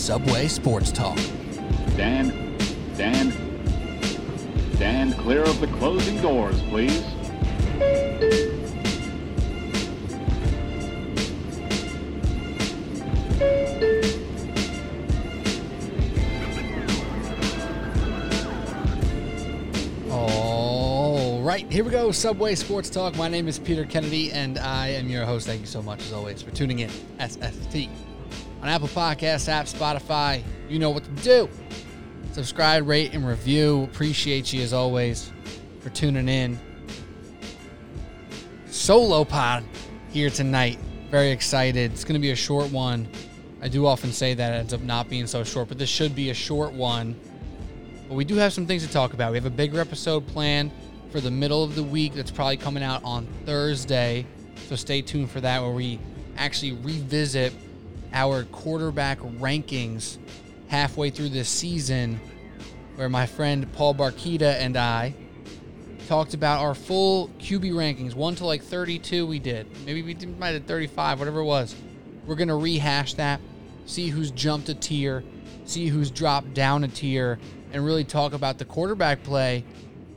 Subway Sports Talk. Dan, Dan, stand clear of the closing doors, please. All right, here we go. Subway Sports Talk. My name is Peter Kennedy, and I am your host. Thank you so much, as always, for tuning in. SST on Apple Podcasts, app, Spotify. You know what to do. Subscribe, rate, and review. Appreciate you as always for tuning in. Solo pod here tonight. Very excited. It's going to be a short one. I do often say that it ends up not being so short, but this should be a short one. But we do have some things to talk about. We have a bigger episode planned for the middle of the week that's probably coming out on Thursday. So stay tuned for that, where we actually revisit our quarterback rankings halfway through this season, where my friend Paul Barkita and I talked about our full QB rankings, one to like 32. We did, maybe we did, might have 35, whatever it was. We're gonna rehash that, see who's jumped a tier, see who's dropped down a tier, and really talk about the quarterback play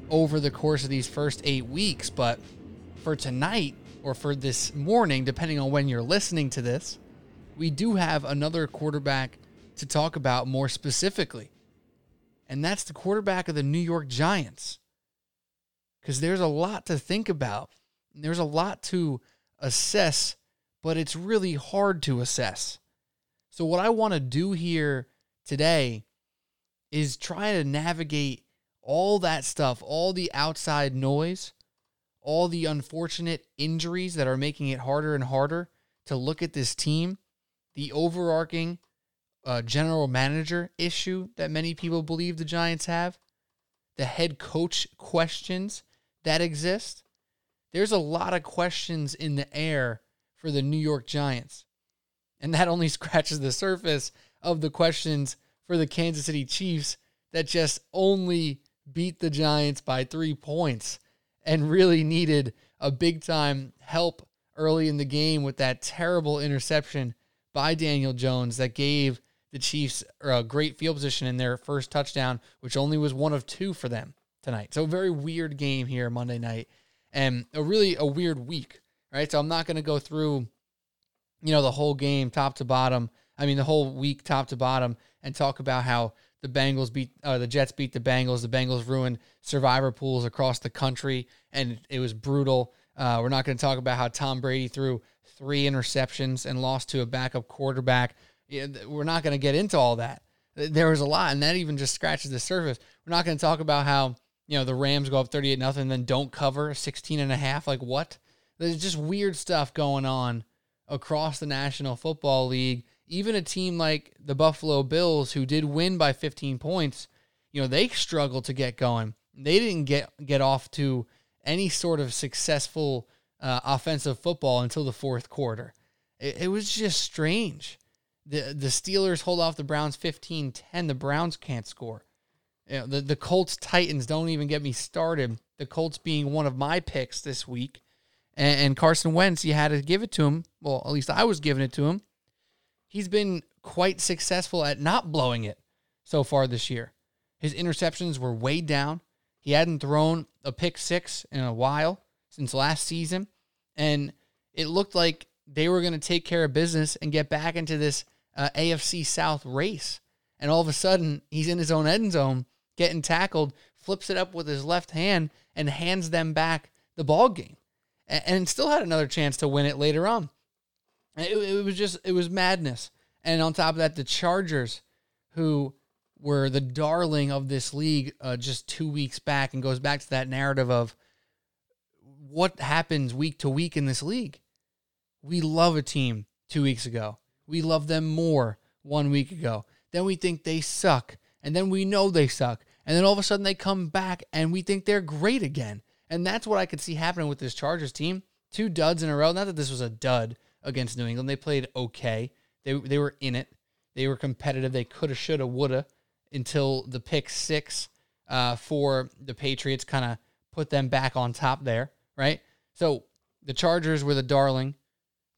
over the course of these first eight weeks. But for tonight or for this morning, depending on when you're listening to this, we do have another quarterback to talk about more specifically. And that's the quarterback of the New York Giants. Because there's a lot to think about, there's a lot to assess, but it's really hard to assess. So, what I want to do here today is try to navigate all that stuff, all the outside noise, all the unfortunate injuries that are making it harder and harder to look at this team, the overarching uh, general manager issue that many people believe the Giants have, the head coach questions that exist. There's a lot of questions in the air for the New York Giants. And that only scratches the surface of the questions for the Kansas City Chiefs that just only beat the Giants by three points and really needed a big time help early in the game with that terrible interception by Daniel Jones that gave the Chiefs a great field position in their first touchdown, which only was one of two for them tonight. So, very weird game here Monday night and a really a weird week, right? So, I'm not going to go through, you know, the whole game top to bottom. I mean, the whole week top to bottom and talk about how the Bengals beat uh, the Jets beat the Bengals. The Bengals ruined survivor pools across the country, and it was brutal. Uh, we're not going to talk about how Tom Brady threw three interceptions and lost to a backup quarterback. We're not going to get into all that. There was a lot, and that even just scratches the surface. We're not going to talk about how you know the Rams go up 38 nothing, and then don't cover 16 and a half. Like what? There's just weird stuff going on across the National Football League even a team like the Buffalo Bills, who did win by 15 points, you know, they struggled to get going. They didn't get get off to any sort of successful uh, offensive football until the fourth quarter. It, it, was just strange. The the Steelers hold off the Browns 15-10. The Browns can't score. You know, the, the Colts Titans don't even get me started. The Colts being one of my picks this week. And, and Carson Wentz, you had to give it to him. Well, at least I was giving it to him he's been quite successful at not blowing it so far this year. His interceptions were way down. He hadn't thrown a pick six in a while since last season. And it looked like they were going to take care of business and get back into this uh, AFC South race. And all of a sudden, he's in his own end zone, getting tackled, flips it up with his left hand, and hands them back the ball game. And, and still had another chance to win it later on. It, it was just it was madness. And on top of that, the Chargers, who were the darling of this league uh, just two weeks back, and goes back to that narrative of what happens week to week in this league. We love a team two weeks ago. We love them more one week ago. Then we think they suck. And then we know they suck. And then all of a sudden they come back and we think they're great again. And that's what I could see happening with this Chargers team. Two duds in a row. Not that this was a dud, against New England. They played okay. They they were in it. They were competitive. They coulda, shoulda, woulda until the pick six uh, for the Patriots kind of put them back on top there, right? So the Chargers were the darling.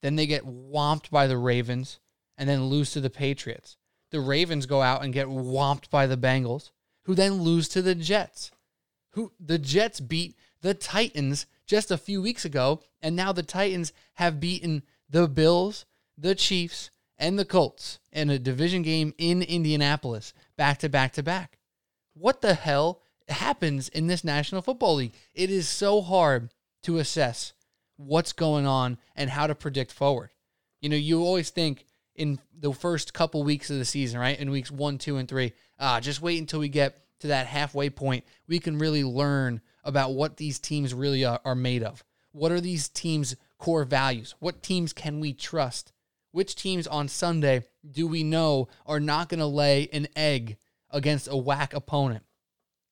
Then they get whomped by the Ravens, and then lose to the Patriots. The Ravens go out and get whomped by the Bengals, who then lose to the Jets. Who the Jets beat the Titans just a few weeks ago, and now the Titans have beaten the Bills, the Chiefs, and the Colts in a division game in Indianapolis, back to back to back. What the hell happens in this National Football League? It is so hard to assess what's going on and how to predict forward. You know, you always think in the first couple weeks of the season, right? In weeks one, two, and three, ah, just wait until we get to that halfway point. We can really learn about what these teams really are, are made of. What are these teams' core values? What teams can we trust? Which teams on Sunday do we know are not going to lay an egg against a whack opponent?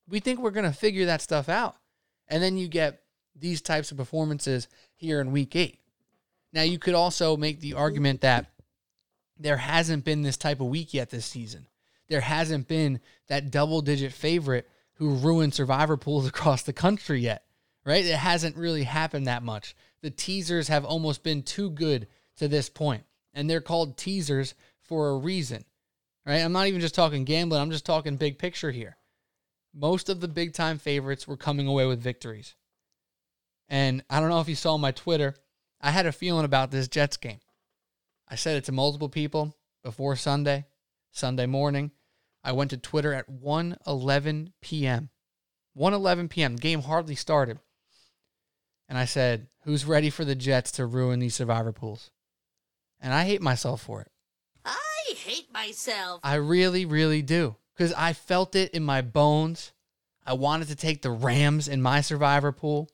We think we're going to figure that stuff out. And then you get these types of performances here in week eight. Now, you could also make the argument that there hasn't been this type of week yet this season. There hasn't been that double digit favorite who ruined survivor pools across the country yet, right? It hasn't really happened that much. The teasers have almost been too good to this point, and they're called teasers for a reason, right? I'm not even just talking gambling, I'm just talking big picture here. Most of the big time favorites were coming away with victories. And I don't know if you saw my Twitter, I had a feeling about this Jets game. I said it to multiple people before Sunday, Sunday morning. I went to Twitter at 1:11 p.m. 1:11 p.m. Game hardly started. And I said, "Who's ready for the Jets to ruin these survivor pools?" And I hate myself for it. I hate myself. I really, really do. Because I felt it in my bones. I wanted to take the Rams in my survivor pool.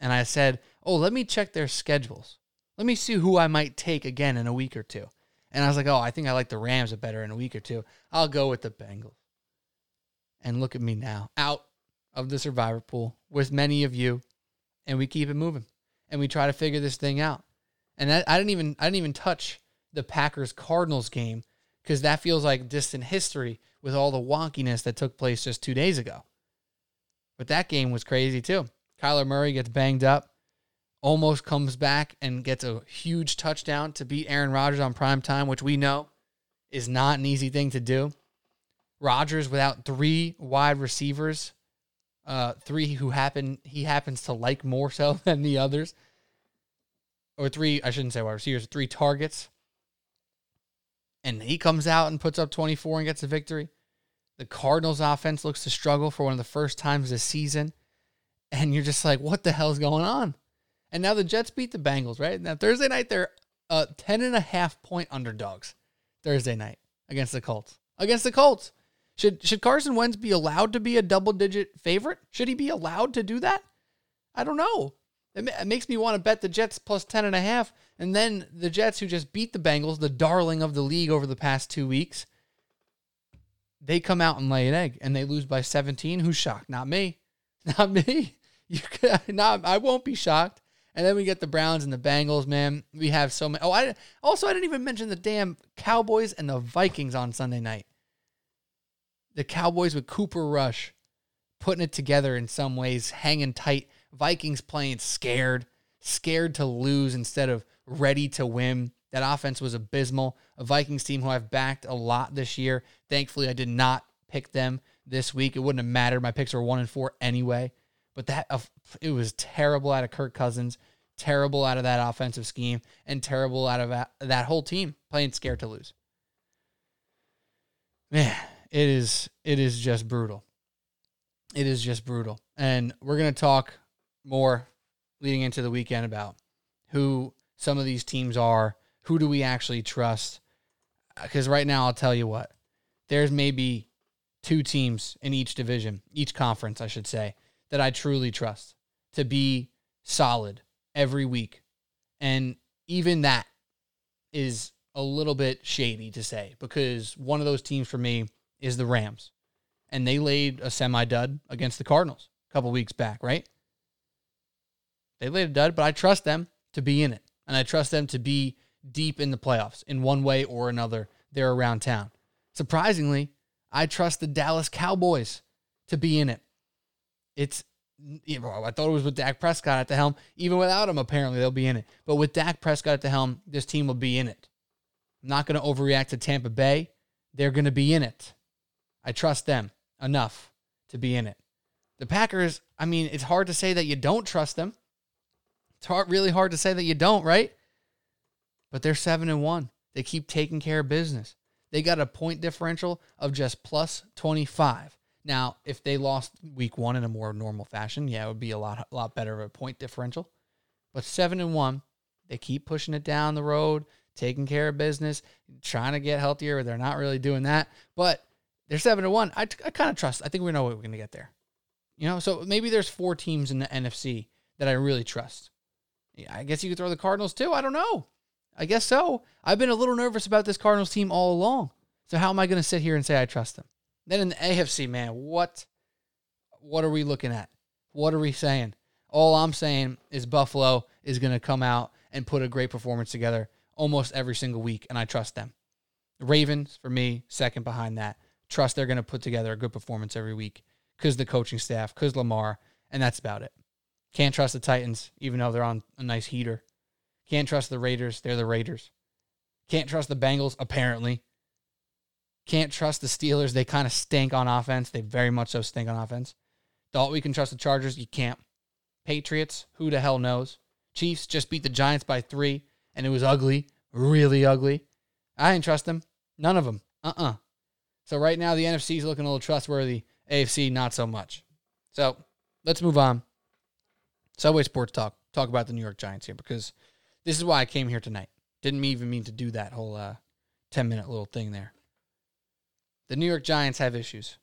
And I said, oh, let me check their schedules. Let me see who I might take again in a week or two. And I was like, oh, I think I like the Rams better in a week or two. I'll go with the Bengals. And look at me now, out of the survivor pool with many of you. And we keep it moving. And we try to figure this thing out. And that, I didn't even I didn't even touch the Packers Cardinals game because that feels like distant history with all the wonkiness that took place just two days ago. But that game was crazy too. Kyler Murray gets banged up, almost comes back and gets a huge touchdown to beat Aaron Rodgers on prime time, which we know is not an easy thing to do. Rodgers without three wide receivers, uh, three who happen he happens to like more so than the others, or three I shouldn't say wide receivers, three targets, and he comes out and puts up 24 and gets a victory. The Cardinals offense looks to struggle for one of the first times this season and you're just like, what the hell's going on? And now the Jets beat the Bengals, right? Now Thursday night they're uh 10 and a half point underdogs. Thursday night against the Colts. Against the Colts. Should should Carson Wentz be allowed to be a double digit favorite? Should he be allowed to do that? I don't know. It, it makes me want to bet the Jets plus 10 and a half and then the Jets who just beat the Bengals, the darling of the league over the past 2 weeks. They come out and lay an egg and they lose by 17. Who's shocked? Not me. Not me. You could not. I won't be shocked. And then we get the Browns and the Bengals. Man, we have so many. Oh, I also I didn't even mention the damn Cowboys and the Vikings on Sunday night. The Cowboys with Cooper Rush putting it together in some ways, hanging tight. Vikings playing scared, scared to lose instead of ready to win. That offense was abysmal. A Vikings team who I've backed a lot this year. Thankfully, I did not pick them this week. It wouldn't have mattered. My picks were one and four anyway. But that uh, it was terrible out of Kirk Cousins, terrible out of that offensive scheme, and terrible out of that, that whole team playing scared to lose. Man, it is it is just brutal. It is just brutal. And we're to talk more leading into the weekend about who some of these teams are, who do we actually trust? Because right now, I'll tell you what, there's maybe two teams in each division, each conference, I should say, that I truly trust to be solid every week. And even that is a little bit shady to say because one of those teams for me is the Rams. And they laid a semi dud against the Cardinals a couple weeks back, right? They laid a dud, but I trust them to be in it. And I trust them to be deep in the playoffs in one way or another. They're around town. Surprisingly, I trust the Dallas Cowboys to be in it it's you know, I thought it was with Dak Prescott at the helm. Even without him, apparently they'll be in it. But with Dak Prescott at the helm, this team will be in it. I'm not going to overreact to Tampa Bay. They're going to be in it. I trust them enough to be in it. The Packers, I mean, it's hard to say that you don't trust them. It's hard, really hard to say that you don't, right? But they're seven and one. They keep taking care of business. They got a point differential of just plus 25. Now, if they lost week one in a more normal fashion, yeah, it would be a lot, a lot better of a point differential. But seven and one, they keep pushing it down the road, taking care of business, trying to get healthier. They're not really doing that, but they're seven and one. I, I kind of trust. I think we know what we're going to get there. You know, so maybe there's four teams in the NFC that I really trust. Yeah, I guess you could throw the Cardinals too. I don't know. I guess so. I've been a little nervous about this Cardinals team all along. So how am I going to sit here and say I trust them? Then in the AFC, man, what what are we looking at? What are we saying? All I'm saying is Buffalo is going to come out and put a great performance together almost every single week, and I trust them. The Ravens, for me, second behind that. Trust they're going to put together a good performance every week because the coaching staff, because Lamar, and that's about it. Can't trust the Titans, even though they're on a nice heater. Can't trust the Raiders. They're the Raiders. Can't trust the Bengals, apparently. Can't trust the Steelers. They kind of stink on offense. They very much so stink on offense. Thought we can trust the Chargers. You can't. Patriots, who the hell knows? Chiefs just beat the Giants by three, and it was ugly, really ugly. I didn't trust them. None of them. Uh uh So right now, the NFC is looking a little trustworthy. AFC, not so much. So let's move on. Subway Sports Talk. Talk about the New York Giants here because this is why I came here tonight. Didn't even mean to do that whole uh, 10 minute little thing there. The New York Giants have issues,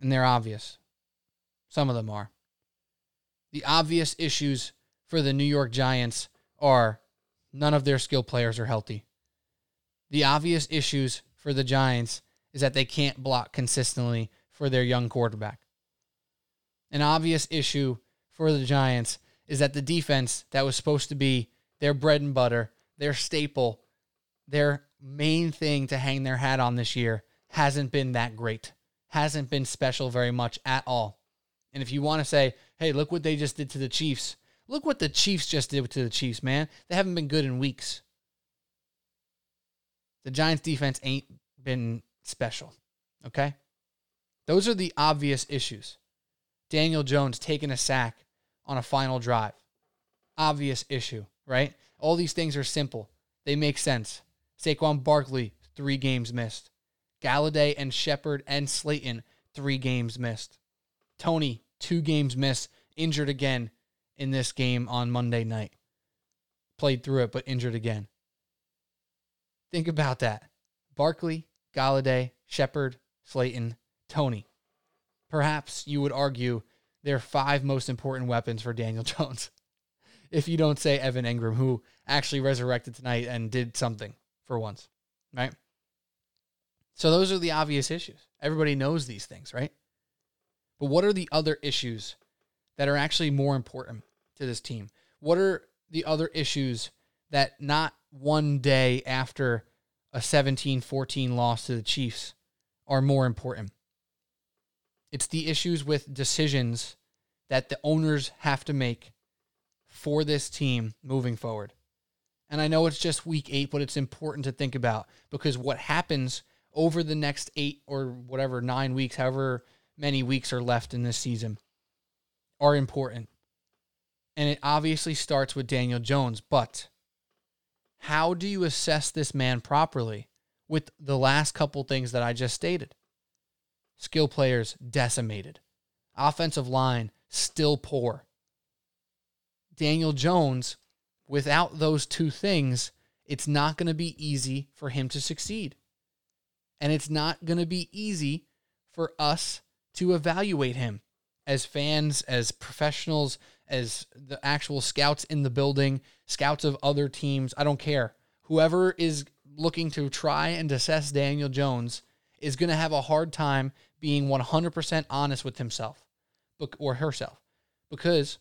and they're obvious. Some of them are. The obvious issues for the New York Giants are none of their skill players are healthy. The obvious issues for the Giants is that they can't block consistently for their young quarterback. An obvious issue for the Giants is that the defense that was supposed to be their bread and butter, their staple, their main thing to hang their hat on this year hasn't been that great. Hasn't been special very much at all. And if you want to say, hey, look what they just did to the Chiefs, look what the Chiefs just did to the Chiefs, man. They haven't been good in weeks. The Giants defense ain't been special. Okay? Those are the obvious issues. Daniel Jones taking a sack on a final drive. Obvious issue, right? All these things are simple. They make sense. Saquon Barkley, three games missed. Golladay and Shepard and Slayton, three games missed. Toney, two games missed, injured again in this game on Monday night. Played through it, but injured again. Think about that. Barkley, Golladay, Shepard, Slayton, Toney. Perhaps you would argue they're five most important weapons for Daniel Jones. if you don't say Evan Engram, who actually resurrected tonight and did something for once, right? So those are the obvious issues. Everybody knows these things, right? But what are the other issues that are actually more important to this team? What are the other issues that not one day after a 17 14 loss to the Chiefs are more important? It's the issues with decisions that the owners have to make for this team moving forward. And I know it's just week eight, but it's important to think about because what happens over the next eight or whatever, nine weeks, however many weeks are left in this season, are important. And it obviously starts with Daniel Jones, but how do you assess this man properly with the last couple things that I just stated? Skill players decimated, offensive line still poor. Daniel Jones, without those two things, it's not going to be easy for him to succeed. And it's not going to be easy for us to evaluate him as fans, as professionals, as the actual scouts in the building, scouts of other teams. I don't care. Whoever is looking to try and assess Daniel Jones is going to have a hard time being 100% honest with himself or herself because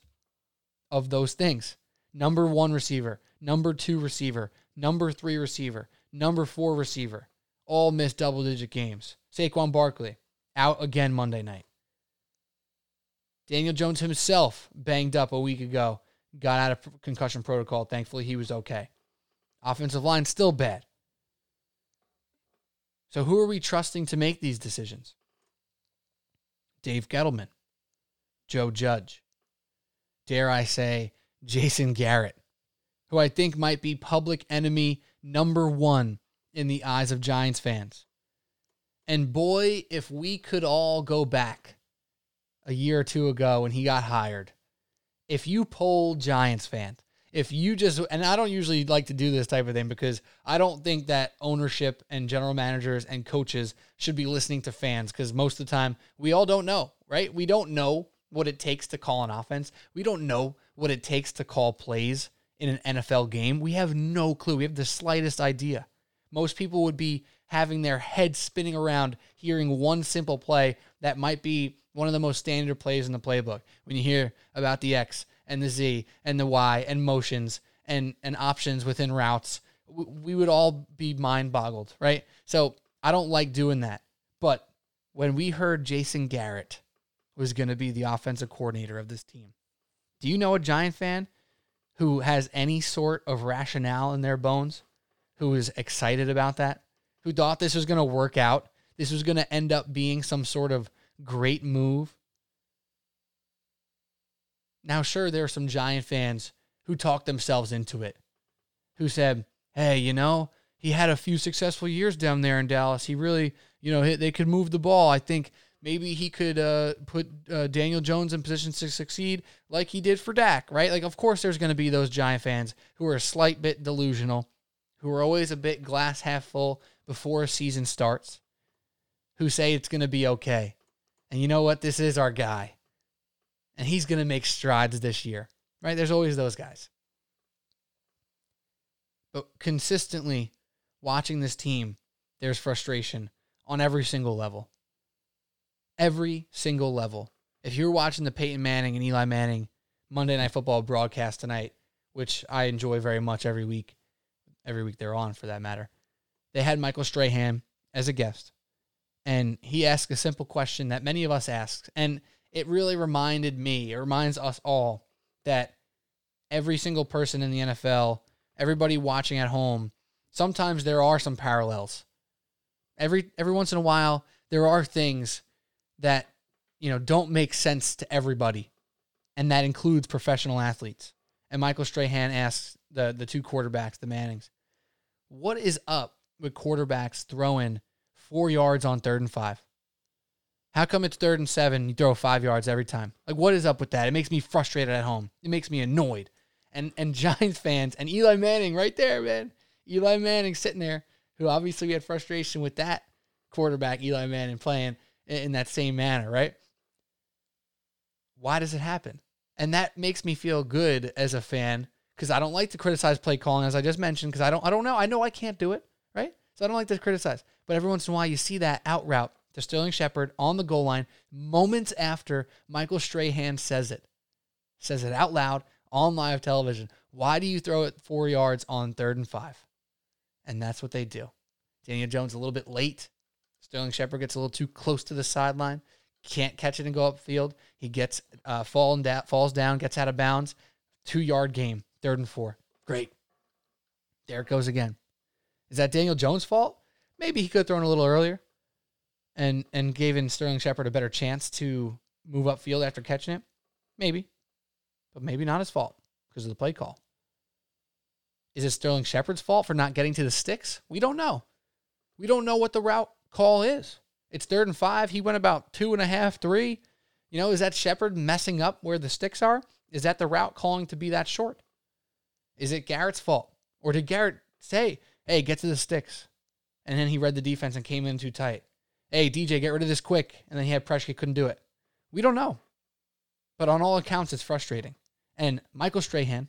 of those things. Number one receiver, number two receiver, number three receiver, number four receiver all missed double digit games. Saquon Barkley out again Monday night. Daniel Jones himself banged up a week ago, got out of concussion protocol. Thankfully, he was okay. Offensive line still bad. So who are we trusting to make these decisions? Dave Gettleman, Joe Judge, dare I say, Jason Garrett, who I think might be public enemy number one in the eyes of Giants fans. And boy, if we could all go back a year or two ago when he got hired, if you poll Giants fans, if you just and I don't usually like to do this type of thing because I don't think that ownership and general managers and coaches should be listening to fans because most of the time we all don't know, right? We don't know what it takes to call an offense. We don't know what it takes to call plays in an NFL game. We have no clue. We have the slightest idea. Most people would be having their head spinning around hearing one simple play that might be one of the most standard plays in the playbook. When you hear about the X and the Z and the Y and motions and, and options within routes, we would all be mind boggled, right? So I don't like doing that. But when we heard Jason Garrett was going to be the offensive coordinator of this team, do you know a Giant fan who has any sort of rationale in their bones, who is excited about that, who thought this was going to work out, this was going to end up being some sort of great move? Now, sure, there are some Giant fans who talked themselves into it, who said, hey, you know, he had a few successful years down there in Dallas. He really, you know, they could move the ball. I think maybe he could uh, put uh, Daniel Jones in position to succeed like he did for Dak, right? Like, of course, there's going to be those Giant fans who are a slight bit delusional, who are always a bit glass half full before a season starts, who say it's going to be okay. And you know what? This is our guy and he's going to make strides this year, right? There's always those guys. But consistently watching this team, there's frustration on every single level. Every single level. If you're watching the Peyton Manning and Eli Manning Monday Night Football broadcast tonight, which I enjoy very much every week, every week they're on for that matter, they had Michael Strahan as a guest. And he asked a simple question that many of us ask. And it really reminded me, it reminds us all that every single person in the NFL, everybody watching at home, sometimes there are some parallels. Every every once in a while, there are things that you know don't make sense to everybody, and that includes professional athletes. And Michael Strahan asks the the two quarterbacks, the Mannings, what is up with quarterbacks throwing four yards on third and five? How come it's third and seven? You throw five yards every time. Like, what is up with that? It makes me frustrated at home. It makes me annoyed. And and Giants fans and Eli Manning right there, man. Eli Manning sitting there, who obviously we had frustration with that quarterback, Eli Manning, playing in that same manner, right? Why does it happen? And that makes me feel good as a fan because I don't like to criticize play calling, as I just mentioned, because I don't I don't know. I know I can't do it, right? So I don't like to criticize. But every once in a while you see that out route to Sterling Shepard on the goal line moments after Michael Strahan says it. Says it out loud on live television. Why do you throw it four yards on third and five? And that's what they do. Daniel Jones a little bit late. Sterling Shepard gets a little too close to the sideline. Can't catch it and go upfield. He gets uh, falling da- falls down, gets out of bounds. Two yard game, third and four. Great. There it goes again. Is that Daniel Jones' fault? Maybe he could have thrown a little earlier and and given Sterling Shepard a better chance to move upfield after catching it? Maybe. But maybe not his fault because of the play call. Is it Sterling Shepard's fault for not getting to the sticks? We don't know. We don't know what the route call is. It's third and five. He went about two and a half, three. You know, is that Shepard messing up where the sticks are? Is that the route calling to be that short? Is it Garrett's fault? Or did Garrett say, hey, get to the sticks? And then he read the defense and came in too tight hey, DJ, get rid of this quick. And then he had pressure, he couldn't do it. We don't know. But on all accounts, it's frustrating. And Michael Strahan,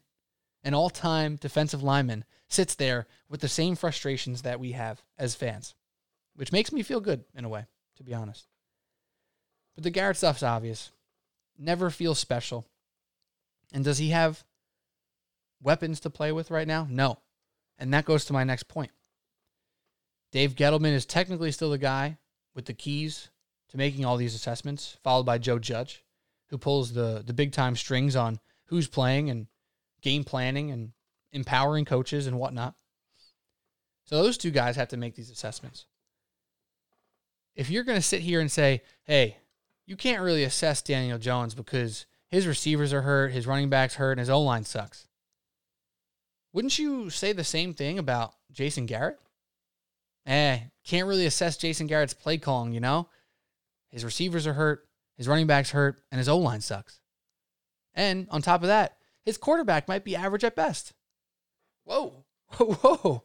an all time defensive lineman, sits there with the same frustrations that we have as fans, which makes me feel good in a way, to be honest. But the Garrett stuff's obvious. Never feels special. And does he have weapons to play with right now? No. And that goes to my next point. Dave Gettleman is technically still the guy with the keys to making all these assessments, followed by Joe Judge, who pulls the the big time strings on who's playing and game planning and empowering coaches and whatnot. So those two guys have to make these assessments. if you're going to sit here and say, hey, you can't really assess Daniel Jones because his receivers are hurt, his running backs hurt, and his O line sucks. Wouldn't you say the same thing about Jason Garrett? Eh, can't really assess Jason Garrett's play calling, you know? His receivers are hurt, his running backs hurt, and his O line sucks. And on top of that, his quarterback might be average at best. Whoa, whoa, whoa.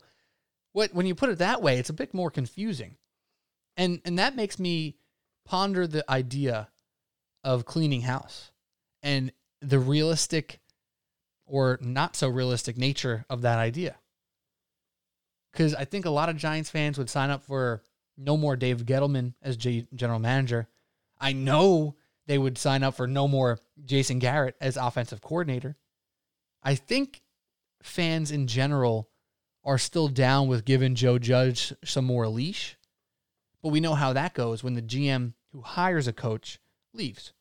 What when you put it that way, it's a bit more confusing. And and that makes me ponder the idea of cleaning house and the realistic or not so realistic nature of that idea. Because I think a lot of Giants fans would sign up for no more Dave Gettleman as G- general manager. I know they would sign up for no more Jason Garrett as offensive coordinator. I think fans in general are still down with giving Joe Judge some more leash. But we know how that goes when the GM who hires a coach leaves.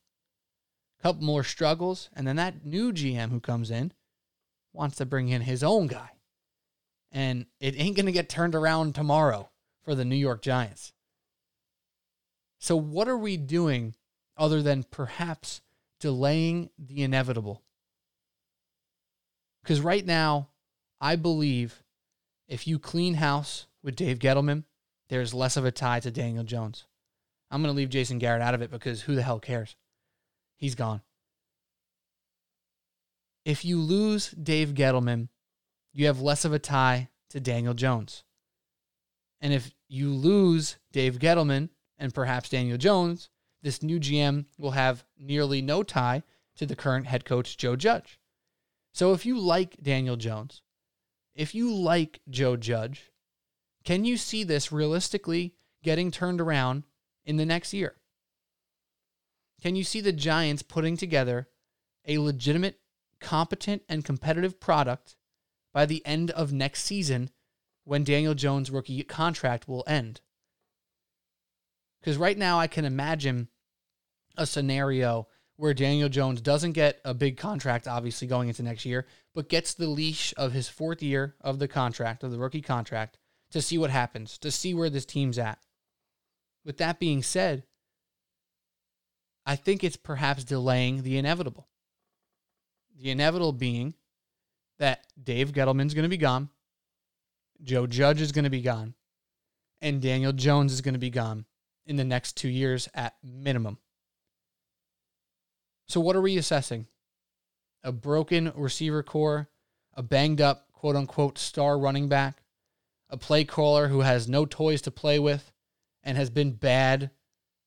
A couple more struggles, and then that new GM who comes in wants to bring in his own guy. And it ain't going to get turned around tomorrow for the New York Giants. So, what are we doing other than perhaps delaying the inevitable? Because right now, I believe if you clean house with Dave Gettleman, there's less of a tie to Daniel Jones. I'm going to leave Jason Garrett out of it because who the hell cares? He's gone. If you lose Dave Gettleman, you have less of a tie to Daniel Jones. And if you lose Dave Gettleman and perhaps Daniel Jones, this new GM will have nearly no tie to the current head coach, Joe Judge. So if you like Daniel Jones, if you like Joe Judge, can you see this realistically getting turned around in the next year? Can you see the Giants putting together a legitimate, competent, and competitive product by the end of next season when Daniel Jones' rookie contract will end? Because right now, I can imagine a scenario where Daniel Jones doesn't get a big contract, obviously, going into next year, but gets the leash of his fourth year of the contract, of the rookie contract, to see what happens, to see where this team's at. With that being said, I think it's perhaps delaying the inevitable. The inevitable being that Dave Gettleman's going to be gone, Joe Judge is going to be gone, and Daniel Jones is going to be gone in the next two years at minimum. So, what are we assessing? A broken receiver corps, a banged up, quote unquote, star running back, a play caller who has no toys to play with and has been bad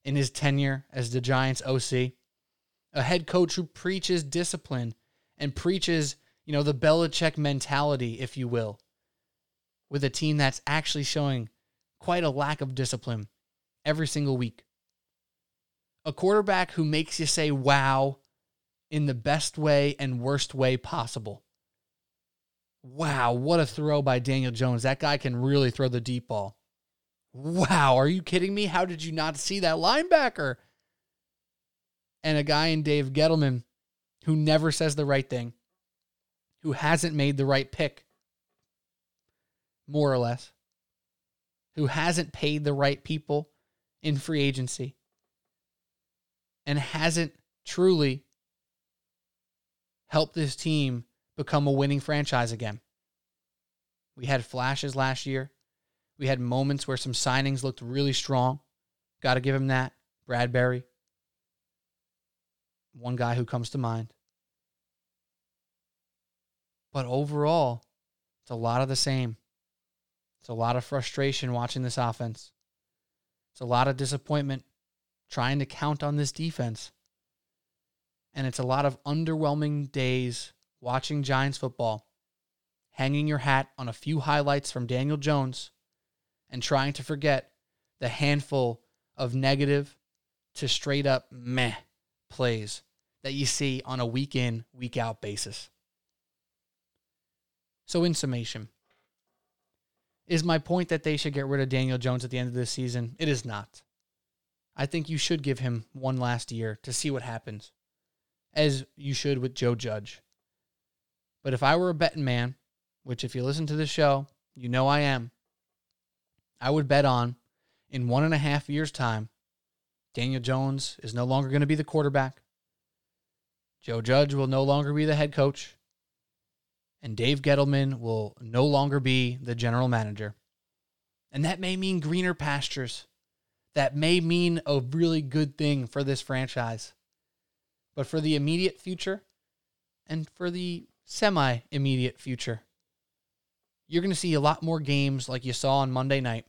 in his tenure as the Giants OC, a head coach who preaches discipline and preaches, you know, the Belichick mentality, if you will, with a team that's actually showing quite a lack of discipline every single week. A quarterback who makes you say, wow, in the best way and worst way possible. Wow, what a throw by Daniel Jones. That guy can really throw the deep ball. Wow, are you kidding me? How did you not see that linebacker? And a guy in Dave Gettleman who never says the right thing, who hasn't made the right pick, more or less, who hasn't paid the right people in free agency, and hasn't truly helped this team become a winning franchise again. We had flashes last year. We had moments where some signings looked really strong. Got to give him that. Bradberry, one guy who comes to mind. But overall, it's a lot of the same. It's a lot of frustration watching this offense. It's a lot of disappointment trying to count on this defense. And it's a lot of underwhelming days watching Giants football, hanging your hat on a few highlights from Daniel Jones, and trying to forget the handful of negative to straight up meh plays that you see on a week in, week out basis. So, in summation, is my point that they should get rid of Daniel Jones at the end of this season? It is not. I think you should give him one last year to see what happens, as you should with Joe Judge. But if I were a betting man, which if you listen to the show, you know I am, I would bet on in one and a half years' time, Daniel Jones is no longer going to be the quarterback. Joe Judge will no longer be the head coach. And Dave Gettleman will no longer be the general manager. And that may mean greener pastures. That may mean a really good thing for this franchise. But for the immediate future and for the semi immediate future, you're going to see a lot more games like you saw on Monday night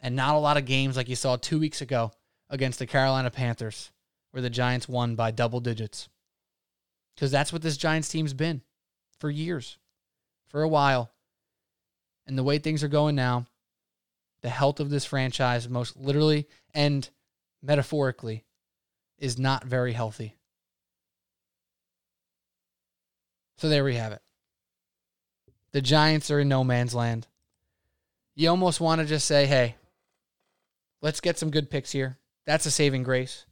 and not a lot of games like you saw two weeks ago against the Carolina Panthers, where the Giants won by double digits. Because that's what this Giants team's been for years, for a while. And the way things are going now, the health of this franchise, most literally and metaphorically, is not very healthy. So there we have it. The Giants are in no man's land. You almost want to just say, hey, let's get some good picks here. That's a saving grace.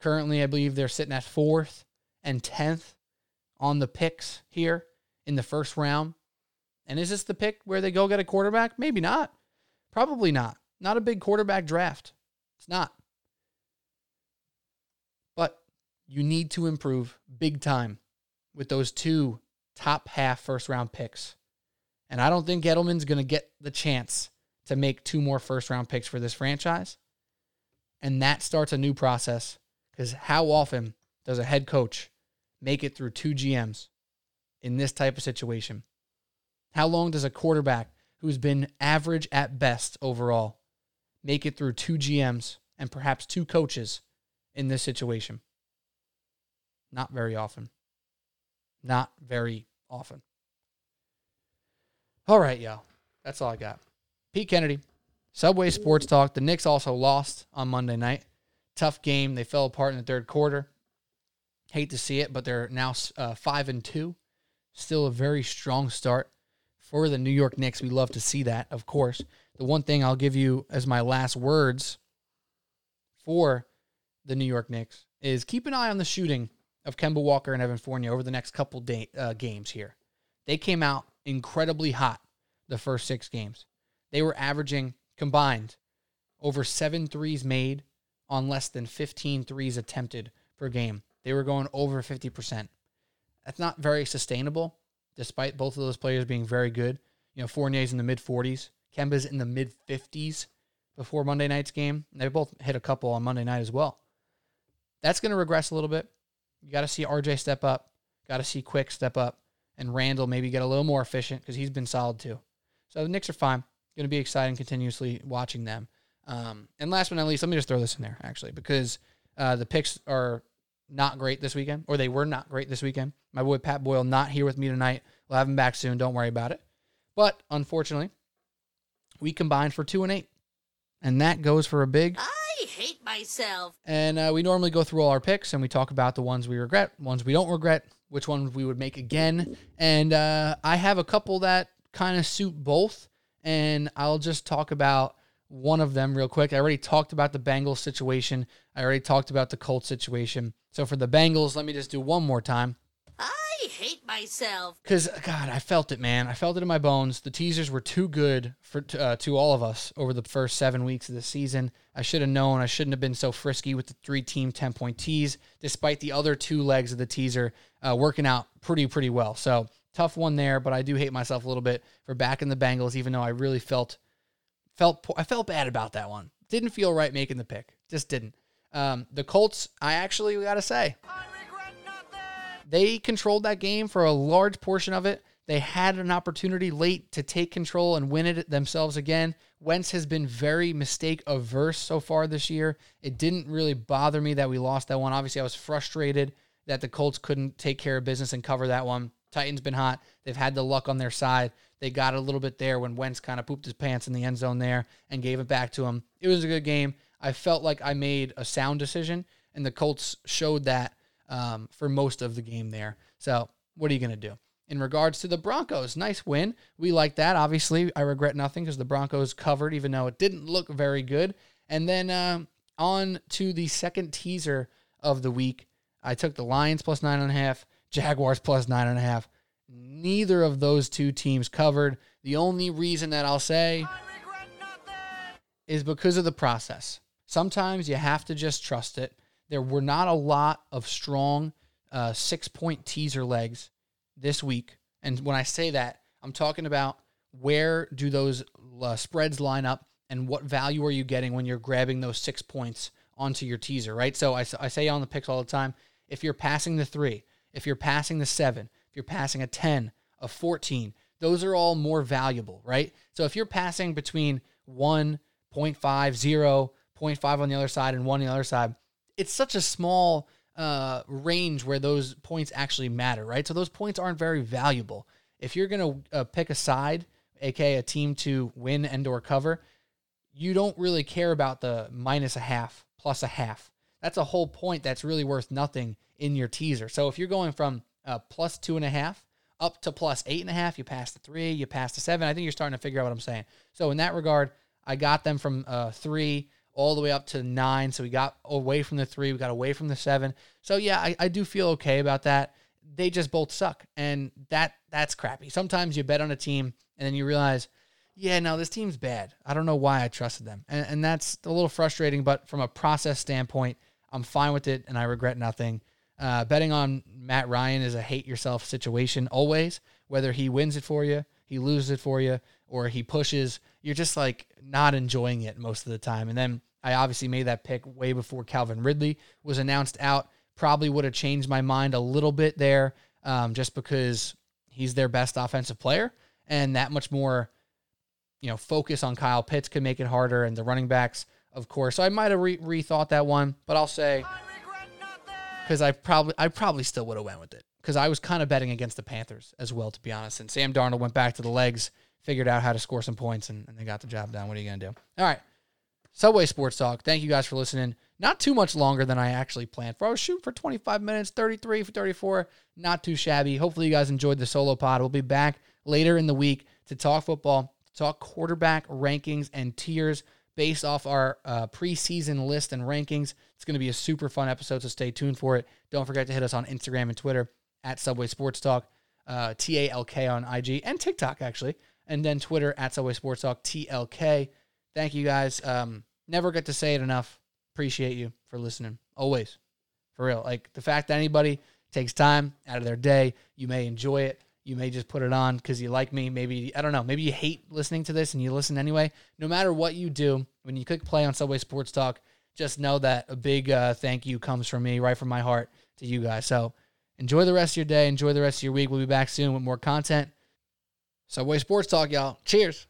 Currently, I believe they're sitting at fourth and 10th on the picks here in the first round. And is this the pick where they go get a quarterback? Maybe not. Probably not. Not a big quarterback draft. It's not. But you need to improve big time with those two top half first round picks. And I don't think Gettleman's going to get the chance to make two more first round picks for this franchise. And that starts a new process because how often does a head coach make it through two GMs in this type of situation? How long does a quarterback who's been average at best overall make it through two GMs and perhaps two coaches in this situation? Not very often. Not very often. All right, y'all. That's all I got. Pete Kennedy, Subway Sports Talk. The Knicks also lost on Monday night. Tough game. They fell apart in the third quarter. Hate to see it, but they're now uh, five and two. Still a very strong start for the New York Knicks. We love to see that, of course. The one thing I'll give you as my last words for the New York Knicks is keep an eye on the shooting of Kemba Walker and Evan Fournier over the next couple day, uh, games here. They came out incredibly hot the first six games. They were averaging combined over seven threes made on less than 15 threes attempted per game. They were going over 50%. That's not very sustainable, despite both of those players being very good. You know, Fournier's in the mid 40s, Kemba's in the mid 50s before Monday night's game. They both hit a couple on Monday night as well. That's going to regress a little bit. You got to see RJ step up, got to see Quick step up, and Randle maybe get a little more efficient because he's been solid too. So the Knicks are fine going to be exciting continuously watching them. Um, and last but not least, let me just throw this in there actually because uh, the picks are not great this weekend, or they were not great this weekend. My boy Pat Boyle not here with me tonight. We'll have him back soon. Don't worry about it. But unfortunately, we combined for two and eight, and that goes for a big. I hate myself. And uh, we normally go through all our picks and we talk about the ones we regret, ones we don't regret, which ones we would make again. And uh, I have a couple that kind of suit both and I'll just talk about one of them real quick. I already talked about the Bengals situation. I already talked about the Colts situation. So for the Bengals, let me just do one more time. I hate myself. Because, God, I felt it, man. I felt it in my bones. The teasers were too good for uh, to all of us over the first seven weeks of the season. I should have known. I shouldn't have been so frisky with the three team 10 point tease, despite the other two legs of the teaser uh, working out pretty, pretty well. So tough one there, but I do hate myself a little bit for backing the Bengals, even though I really felt felt I felt bad about that one. Didn't feel right making the pick. Just didn't. Um, the Colts, I actually got to say, they controlled that game for a large portion of it. They had an opportunity late to take control and win it themselves again. Wentz has been very mistake averse so far this year. It didn't really bother me that we lost that one. Obviously, I was frustrated that the Colts couldn't take care of business and cover that one. Titans been hot. They've had the luck on their side. They got a little bit there when Wentz kind of pooped his pants in the end zone there and gave it back to him. It was a good game. I felt like I made a sound decision, and the Colts showed that um, for most of the game there. So, what are you going to do? In regards to the Broncos, nice win. We like that. Obviously, I regret nothing because the Broncos covered, even though it didn't look very good. And then um, on to the second teaser of the week. I took the Lions plus nine and a half. Jaguars plus nine and a half. Neither of those two teams covered. The only reason that I'll say is because of the process. Sometimes you have to just trust it. There were not a lot of strong uh, six point teaser legs this week. And when I say that, I'm talking about where do those uh, spreads line up and what value are you getting when you're grabbing those six points onto your teaser, right? So I, I say on the picks all the time if you're passing the three, if you're passing the seven, if you're passing a 10, a 14, those are all more valuable, right? So if you're passing between 1, 0.5, 0, 0.5 on the other side, and 1 on the other side, it's such a small uh, range where those points actually matter, right? So those points aren't very valuable. If you're going to uh, pick a side, aka a team to win and or cover, you don't really care about the minus a half plus a half. That's a whole point that's really worth nothing in your teaser. So if you're going from uh, plus two and a half up to plus eight and a half, you pass the three, you pass the seven. I think you're starting to figure out what I'm saying. So in that regard, I got them from uh, three all the way up to nine. So we got away from the three, we got away from the seven. So yeah, I, I do feel okay about that. They just both suck, and that that's crappy. Sometimes you bet on a team and then you realize, yeah, no, this team's bad. I don't know why I trusted them, and, and that's a little frustrating. But from a process standpoint, I'm fine with it, and I regret nothing. Uh, betting on Matt Ryan is a hate yourself situation always. Whether he wins it for you, he loses it for you, or he pushes, you're just like not enjoying it most of the time. And then I obviously made that pick way before Calvin Ridley was announced out. Probably would have changed my mind a little bit there, um, just because he's their best offensive player, and that much more, you know, focus on Kyle Pitts could make it harder, and the running backs, of course. So I might have re- rethought that one, but I'll say because I probably I probably still would have went with it because I was kind of betting against the Panthers as well, to be honest. And Sam Darnold went back to the legs, figured out how to score some points, and, and they got the job done. What are you gonna do? All right, Subway Sports Talk. Thank you guys for listening. Not too much longer than I actually planned for. I was shooting for 25 minutes, 33 for 34. Not too shabby. Hopefully, you guys enjoyed the solo pod. We'll be back later in the week to talk football, to talk quarterback rankings and tiers based off our uh, preseason list and rankings. It's going to be a super fun episode, so stay tuned for it. Don't forget to hit us on Instagram and Twitter at Subway Sports Talk, uh, T A L K on IG and TikTok, actually. And then Twitter at Subway Sports Talk, TLK. Thank you guys. Um, never get to say it enough. Appreciate you for listening. Always. For real. Like the fact that anybody takes time out of their day, you may enjoy it. You may just put it on because you like me. Maybe, I don't know, maybe you hate listening to this and you listen anyway. No matter what you do, when you click play on Subway Sports Talk, just know that a big uh, thank you comes from me, right from my heart to you guys. So enjoy the rest of your day. Enjoy the rest of your week. We'll be back soon with more content. Subway Sports Talk, y'all. Cheers.